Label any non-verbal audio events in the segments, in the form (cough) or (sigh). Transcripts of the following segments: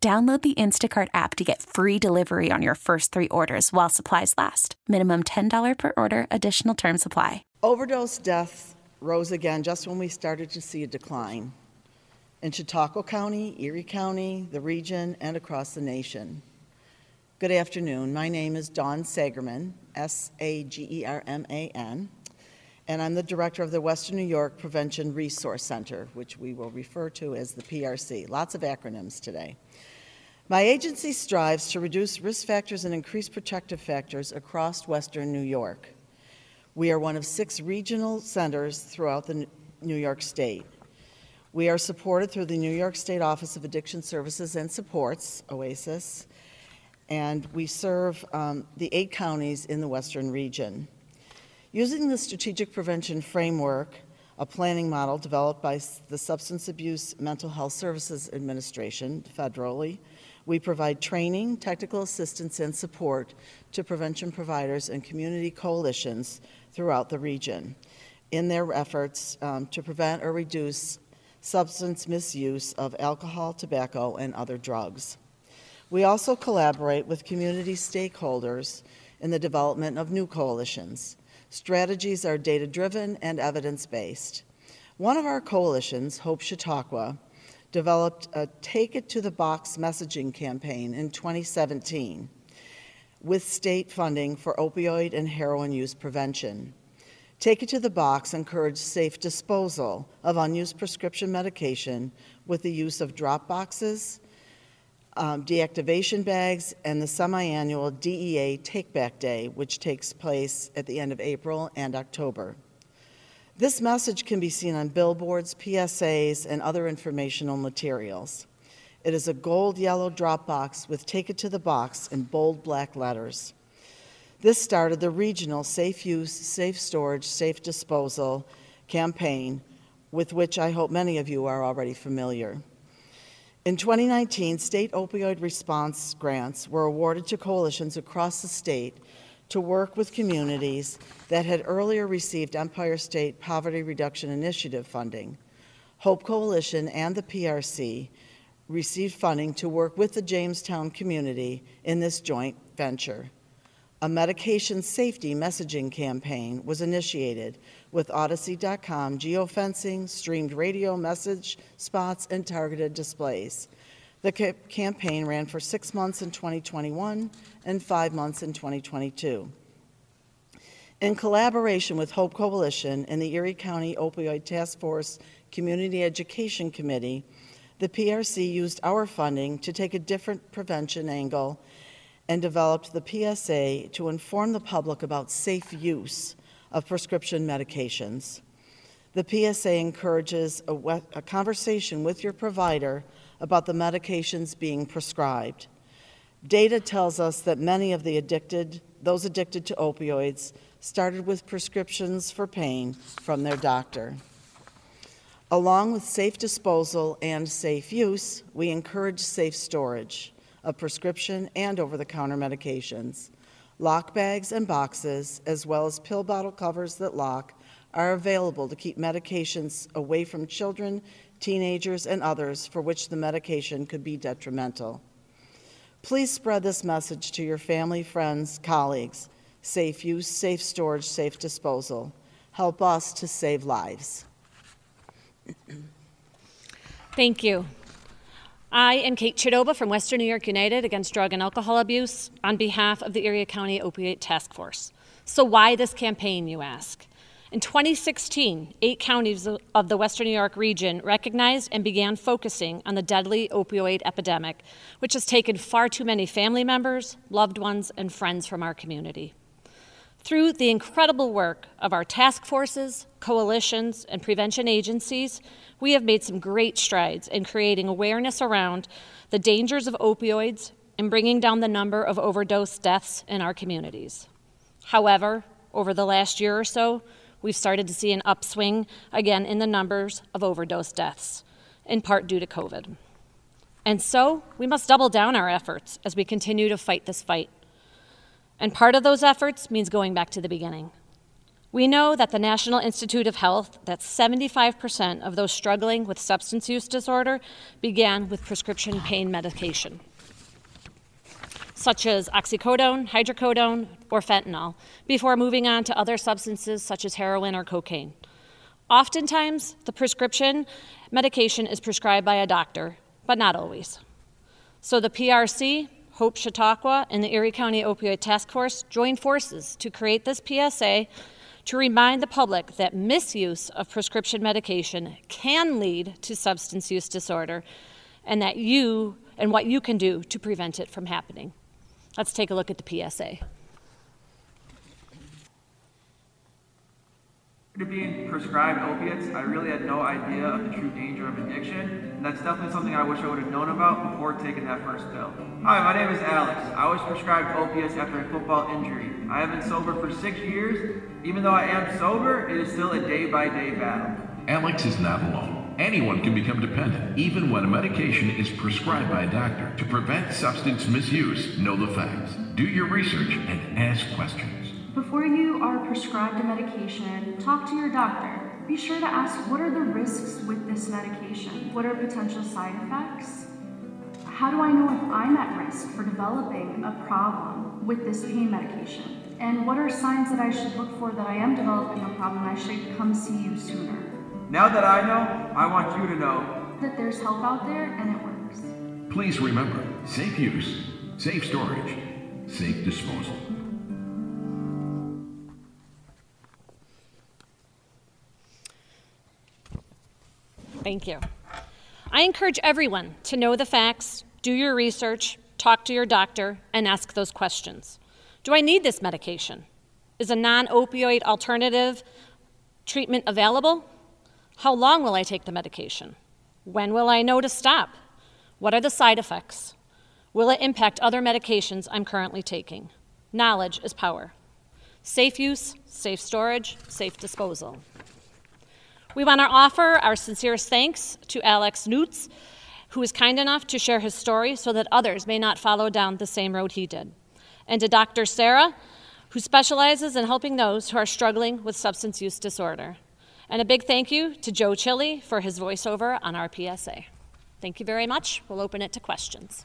Download the Instacart app to get free delivery on your first three orders while supplies last. Minimum $10 per order, additional term supply. Overdose deaths rose again just when we started to see a decline in Chautauqua County, Erie County, the region, and across the nation. Good afternoon. My name is Dawn Sagerman, S A G E R M A N, and I'm the director of the Western New York Prevention Resource Center, which we will refer to as the PRC. Lots of acronyms today. My agency strives to reduce risk factors and increase protective factors across Western New York. We are one of six regional centers throughout the New York State. We are supported through the New York State Office of Addiction Services and Supports, OASAS, and we serve um, the eight counties in the Western region. Using the Strategic Prevention Framework, a planning model developed by the Substance Abuse Mental Health Services Administration federally, we provide training, technical assistance, and support to prevention providers and community coalitions throughout the region in their efforts um, to prevent or reduce substance misuse of alcohol, tobacco, and other drugs. We also collaborate with community stakeholders in the development of new coalitions. Strategies are data driven and evidence based. One of our coalitions, Hope Chautauqua, developed a Take It to the Box messaging campaign in 2017 with state funding for opioid and heroin use prevention. Take It to the Box encouraged safe disposal of unused prescription medication with the use of drop boxes, um, deactivation bags, and the semi annual DEA Take Back Day, which takes place at the end of April and October. This message can be seen on billboards, PSAs, and other informational materials. It is a gold yellow drop box with Take It to the Box in bold black letters. This started the regional Safe Use, Safe Storage, Safe Disposal campaign, with which I hope many of you are already familiar. In 2019, state opioid response grants were awarded to coalitions across the state to work with communities that had earlier received Empire State Poverty Reduction Initiative funding. Hope Coalition and the PRC received funding to work with the Jamestown community in this joint venture. A medication safety messaging campaign was initiated with Audacy.com geofencing, streamed radio message spots, and targeted displays. The ca- campaign ran for six months in 2021 and five months in 2022. In collaboration with Hope Coalition and the Erie County Opioid Task Force Community Education Committee, the PRC used our funding to take a different prevention angle and developed the PSA to inform the public about safe use of prescription medications. The PSA encourages a, a conversation with your provider about the medications being prescribed. Data tells us that many of the addicted, those addicted to opioids, started with prescriptions for pain from their doctor. Along with safe disposal and safe use, we encourage safe storage of prescription and over the counter medications. Lock bags and boxes, as well as pill bottle covers that lock, are available to keep medications away from children teenagers, and others for which the medication could be detrimental. Please spread this message to your family, friends, colleagues. Safe use, safe storage, safe disposal. Help us to save lives. Thank you. I am Kate Chidoba from Western New York United Against Drug and Alcohol Abuse on behalf of the Erie County Opioid Task Force. So, why this campaign, you ask? In 2016, eight counties of the Western New York region recognized and began focusing on the deadly opioid epidemic, which has taken far too many family members, loved ones, and friends from our community. Through the incredible work of our task forces, coalitions, and prevention agencies, we have made some great strides in creating awareness around the dangers of opioids and bringing down the number of overdose deaths in our communities. However, over the last year or so, we've started to see an upswing again in the numbers of overdose deaths, in part due to COVID. And so we must double down our efforts as we continue to fight this fight. And part of those efforts means going back to the beginning. We know that the National Institute of Health that 75% of those struggling with substance use disorder began with prescription pain medication, such as oxycodone, hydrocodone, or fentanyl, before moving on to other substances such as heroin or cocaine. Oftentimes, the prescription medication is prescribed by a doctor, but not always. So the PRC, Hope Chautauqua, and the Erie County Opioid Task Force joined forces to create this PSA to remind the public that misuse of prescription medication can lead to substance use disorder and that you and what you can do to prevent it from happening. Let's take a look at the PSA. To being prescribed opiates, I really had no idea of the true danger of addiction, and that's definitely something I wish I would have known about before taking that first pill. Hi, my name is Alex. I was prescribed opiates after a football injury. I have been sober for six years. Even though I am sober, it is still a day by day battle. Alex is not alone. Anyone can become dependent, even when a medication is prescribed by a doctor. To prevent substance misuse, know the facts, do your research, and ask questions. Before you are prescribed a medication, talk to your doctor. Be sure to ask what are the risks with this medication? What are potential side effects? How do I know if I'm at risk for developing a problem with this pain medication? And what are signs that I should look for that I am developing a problem I should come see you sooner? Now that I know, I want you to know that there's help out there and it works. Please remember safe use, safe storage, safe disposal. Thank you. I encourage everyone to know the facts, do your research, talk to your doctor, and ask those questions. Do I need this medication? Is a non opioid alternative treatment available? How long will I take the medication? When will I know to stop? What are the side effects? Will it impact other medications I'm currently taking? Knowledge is power. Safe use, safe storage, safe disposal. We want to offer our sincerest thanks to Alex Newts, who was kind enough to share his story so that others may not follow down the same road he did, and to Dr. Sarah, who specializes in helping those who are struggling with substance use disorder. And a big thank you to Joe Chili for his voiceover on our PSA. Thank you very much. We'll open it to questions.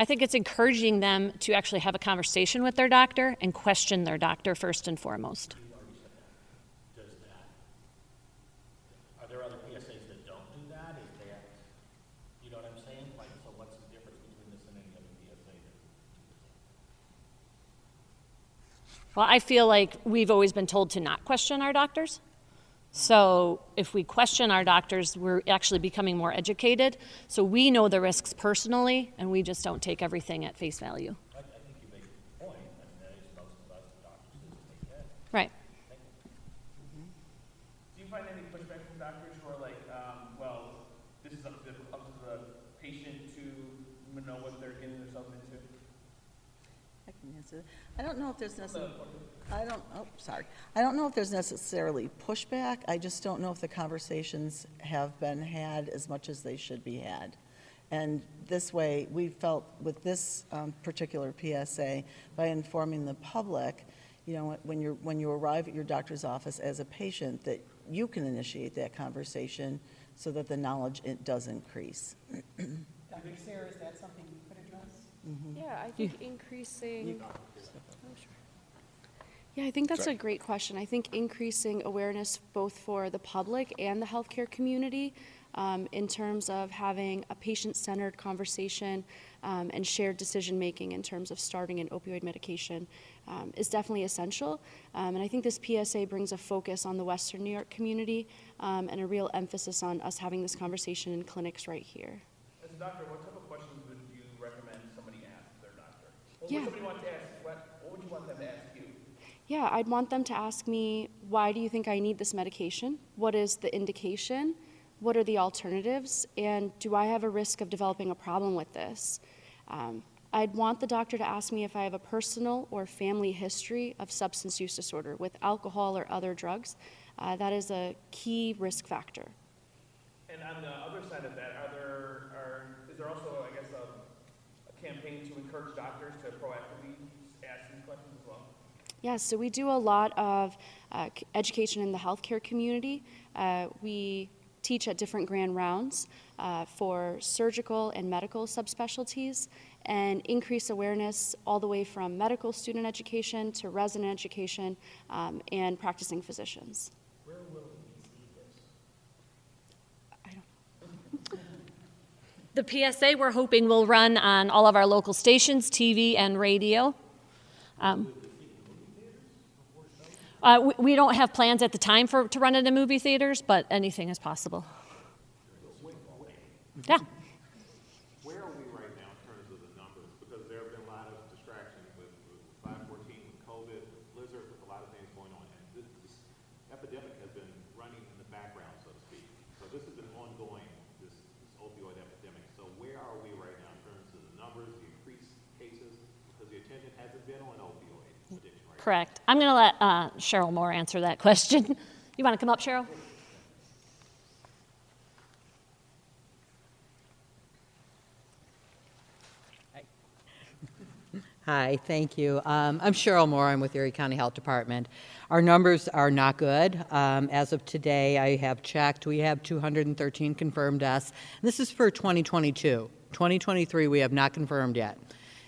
I think it's encouraging them to actually have a conversation with their doctor and question their doctor first and foremost. Are there other PSAs that don't do that? Is that, you know what I'm saying? Like, so what's the difference between this and any other PSA? Well, I feel like we've always been told to not question our doctors. So if we question our doctors, we're actually becoming more educated. So we know the risks personally, and we just don't take everything at face value. I, I think you make a point, and that is most of us doctors who are that. Right. Mm-hmm. Do you find um, well, this is up to, the- up to the patient to know what they're getting themselves into? I can answer that. I don't know if there's necessarily, I don't, oh, sorry. I don't know if there's necessarily pushback. I just don't know if the conversations have been had as much as they should be had. And this way, we felt with this um, particular PSA, by informing the public, you know, when you're, when you arrive at your doctor's office as a patient, that you can initiate that conversation so that the knowledge it does increase. Dr. Sarah, is that something you could address? Yeah, I think increasing. Oh, sure. Yeah, I think that's a great question. I think increasing awareness both for the public and the healthcare community um, in terms of having a patient centered conversation um, and shared decision making in terms of starting an opioid medication um, is definitely essential. Um, and I think this PSA brings a focus on the Western New York community um, and a real emphasis on us having this conversation in clinics right here. As a doctor, what type of questions would you recommend somebody ask their doctor? What Yeah. would somebody want to ask, what, what would you want them to ask you? Yeah, I'd want them to ask me, why do you think I need this medication? What is the indication? What are the alternatives? And do I have a risk of developing a problem with this? Um, I'd want the doctor to ask me if I have a personal or family history of substance use disorder with alcohol or other drugs. Uh, that is a key risk factor. And on the other side of that, are there, are, is there also, I guess, a, a campaign to encourage doctors to proactively ask these questions as well? Yes, so we do a lot of uh, education in the healthcare community. Uh, we teach at different grand rounds uh, for surgical and medical subspecialties and increase awareness all the way from medical student education to resident education um, and practicing physicians. Where will we see this? The PSA we're hoping will run on all of our local stations, TV and radio. Um, uh, we, we don't have plans at the time for to run it in movie theaters, but anything is possible. Yeah. Where are we right now in terms of the numbers? Because there have been a lot of distractions with, with 514, with COVID, with Blizzard, with a lot of things going on. And this, this epidemic has been running in the background, so to speak. So this has been ongoing, this, this opioid epidemic. So where are we right now in terms of the numbers, the increased cases? Because the attention hasn't been on opioid addiction right now. Correct. I'm going to let uh, Cheryl Moore answer that (laughs) question. You want to come up, Cheryl? Hi, thank you. Um, I'm Cheryl Moore. I'm with Erie County Health Department. Our numbers are not good. Um, as of today, I have checked. We have 213 confirmed deaths. This is for 2022. 2023, we have not confirmed yet.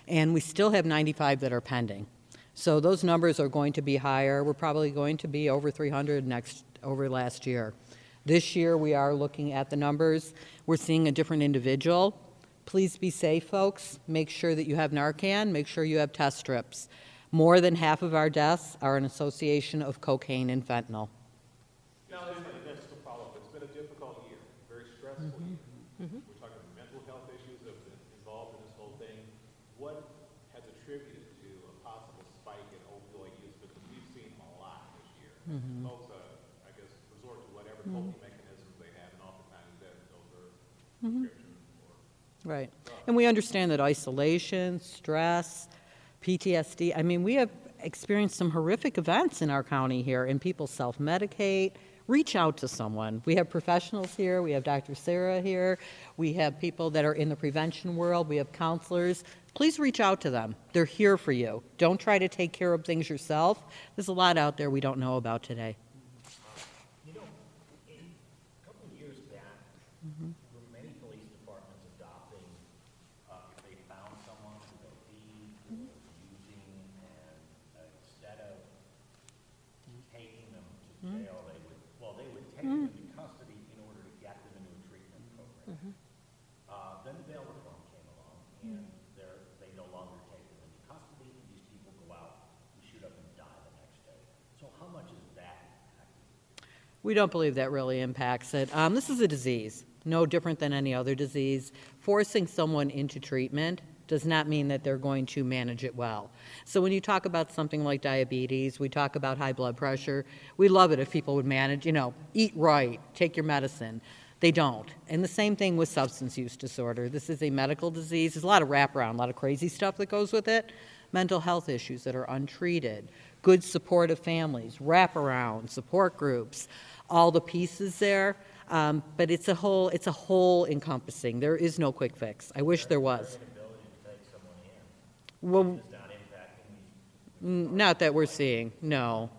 And we still have 95 that are pending. So those numbers are going to be higher. We're probably going to be over 300 next over last year. This year, we are looking at the numbers. We're seeing a different individual. Please be safe, folks. Make sure that you have Narcan. Make sure you have test strips. More than half of our deaths are an association of cocaine and fentanyl. Now, it's been, just to follow up, it's been a difficult year, very stressful year. We're talking mental health issues that have been involved in this whole thing. What has attributed to a possible spike in opioid use? Because we've seen a lot Mm-hmm. Folks, uh, I guess, resort to whatever coping mm-hmm. mechanisms they have, and oftentimes that, those are mm-hmm. prescription or Right. And we understand that isolation, stress, PTSD, I mean, we have experienced some horrific events in our county here, and people self medicate. Reach out to someone. We have professionals here. We have Dr. Sarah here. We have people that are in the prevention world. We have counselors. Please reach out to them. They're here for you. Don't try to take care of things yourself. There's a lot out there we don't know about today. You know, in, a couple of years back, were many police departments adopting, uh, if they found someone who they thieved or was using, and uh, instead of taking them to jail, they would, well, they would take them into custody in order to get them into a treatment program. Uh, then the bail reform came along, and they're, they no longer take them into custody, and these people go out and shoot up and die the next day. So how much is that impacting? We don't believe that really impacts it. Um, this is a disease, no different than any other disease. Forcing someone into treatment does not mean that they're going to manage it well. So when you talk about something like diabetes, we talk about high blood pressure, we love it if people would manage, you know, eat right, take your medicine. They don't. And the same thing with substance use disorder. This is a medical disease. There's a lot of wraparound, a lot of crazy stuff that goes with it. Mental health issues that are untreated, good supportive families, wraparound, support groups, all the pieces there. Um, but it's a whole, it's a whole encompassing. There is no quick fix. I wish there was. Well, not that we're seeing, no.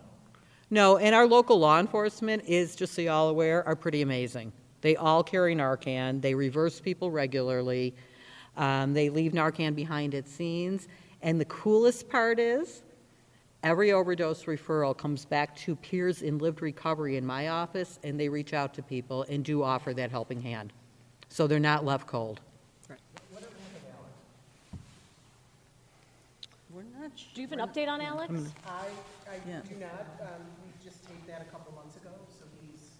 No, and our local law enforcement is, just so y'all aware, are pretty amazing. They all carry Narcan. They reverse people regularly. Um, they leave Narcan behind at scenes. And the coolest part is, every overdose referral comes back to peers in lived recovery in my office, and they reach out to people and do offer that helping hand. So they're not left cold. We're not Do you have an update on Alex? I, I Yeah. do not, um, we just taped that a couple months ago, so he's,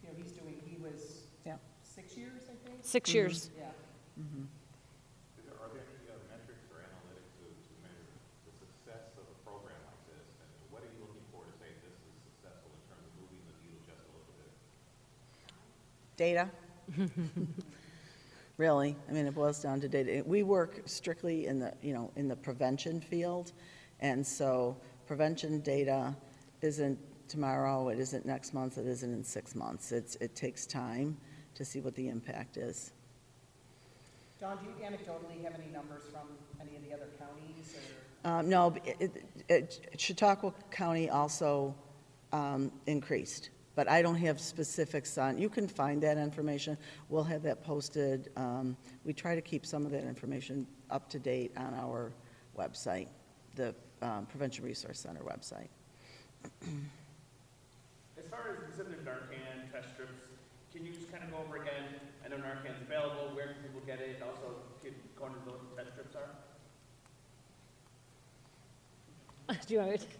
you know, he's doing, he was Yeah. six years, I think? Six years. Yeah. Is there, are there any uh, metrics or analytics to, to measure the success of a program like this? And what are you looking for to say this is successful in terms of moving the needle just a little bit? Data. (laughs) Really, I mean, it boils down to data. We work strictly in the, you know, in the prevention field, and so prevention data isn't tomorrow, it isn't next month, it isn't in six months. It's, it takes time to see what the impact is. Dawn, do you anecdotally have any numbers from any of the other counties or? Um, No, but it- it- Chautauqua County also um, increased, but I don't have specifics on, you can find that information. We'll have that posted. Um, We try to keep some of that information up to date on our website, the um, Prevention Resource Center website. As far as specific Narcan test strips, can you just kind of go over again? I know Narcan's available, where can people get it, also can go into those test strips are? (laughs) Do you want? (laughs)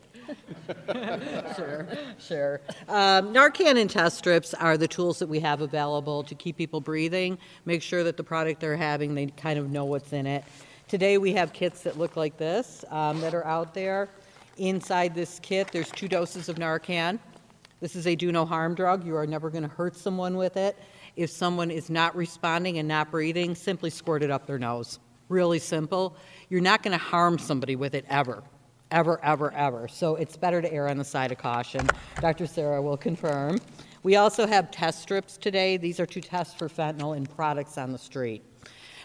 Sure, sure. Um, Narcan and test strips are the tools that we have available to keep people breathing, make sure that the product they're having, they kind of know what's in it. Today, we have kits that look like this um, that are out there. Inside this kit, there's two doses of Narcan. This is a do no harm drug. You are never going to hurt someone with it. If someone is not responding and not breathing, simply squirt it up their nose. Really simple. You're not going to harm somebody with it ever. Ever, ever, ever. So it's better to err on the side of caution. Dr. Sarah will confirm. We also have test strips today. These are to test for fentanyl in products on the street.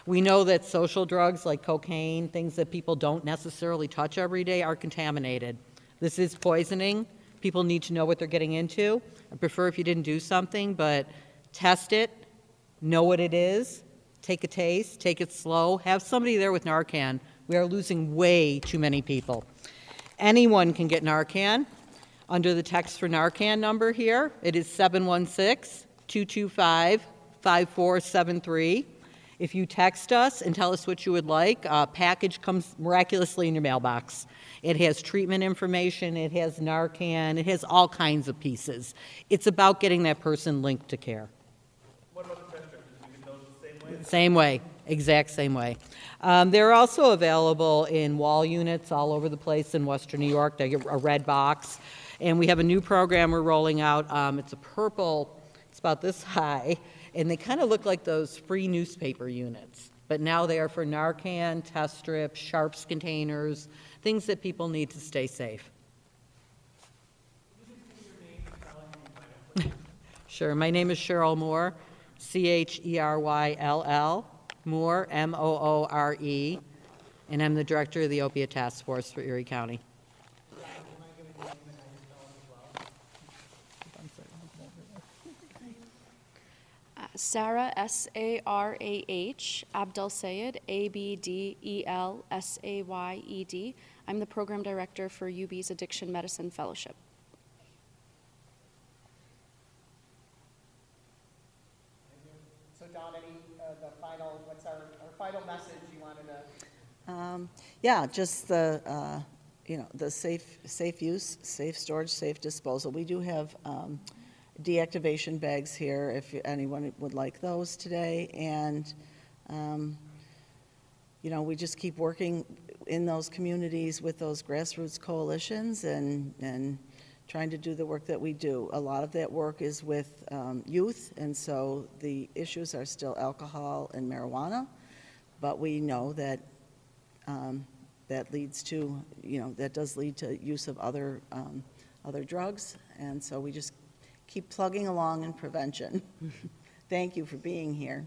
We know that social drugs like cocaine, things that people don't necessarily touch every day, are contaminated. This is poisoning. People need to know what they're getting into. I prefer if you didn't do something, but test it, know what it is, take a taste, take it slow, have somebody there with Narcan. We are losing way too many people. Anyone can get Narcan under the text for Narcan number here. It is 716 225 5473. If you text us and tell us what you would like, a package comes miraculously in your mailbox. It has treatment information, it has Narcan, it has all kinds of pieces. It's about getting that person linked to care. What about the test strips? Do you those the same way? Same way, exact same way. Um, they're also available in wall units all over the place in Western New York. They get a red box. And we have a new program we're rolling out. Um, it's a purple, it's about this high, and they kind of look like those free newspaper units. But now they are for Narcan, test strips, sharps containers, things that people need to stay safe. (laughs) Sure. My name is Cheryl Moore, C H E R Y L L, Moore, M O O R E, and I'm the director of the opiate task force for Erie County. Sarah, S A R A H, Abdel Sayed, A B D E L S A Y E D. I'm the program director for UB's Addiction Medicine Fellowship. Dawn, any, uh, the final, what's our, our final message you wanted to? Um, Yeah, just the, uh, you know, the safe, safe use, safe storage, safe disposal. We do have um, deactivation bags here if anyone would like those today. And, um, you know, we just keep working in those communities with those grassroots coalitions and, and trying to do the work that we do. A lot of that work is with um, youth, and so the issues are still alcohol and marijuana, but we know that um, that leads to, you know, that does lead to use of other, um, other drugs, and so we just keep plugging along in prevention. (laughs) Thank you for being here.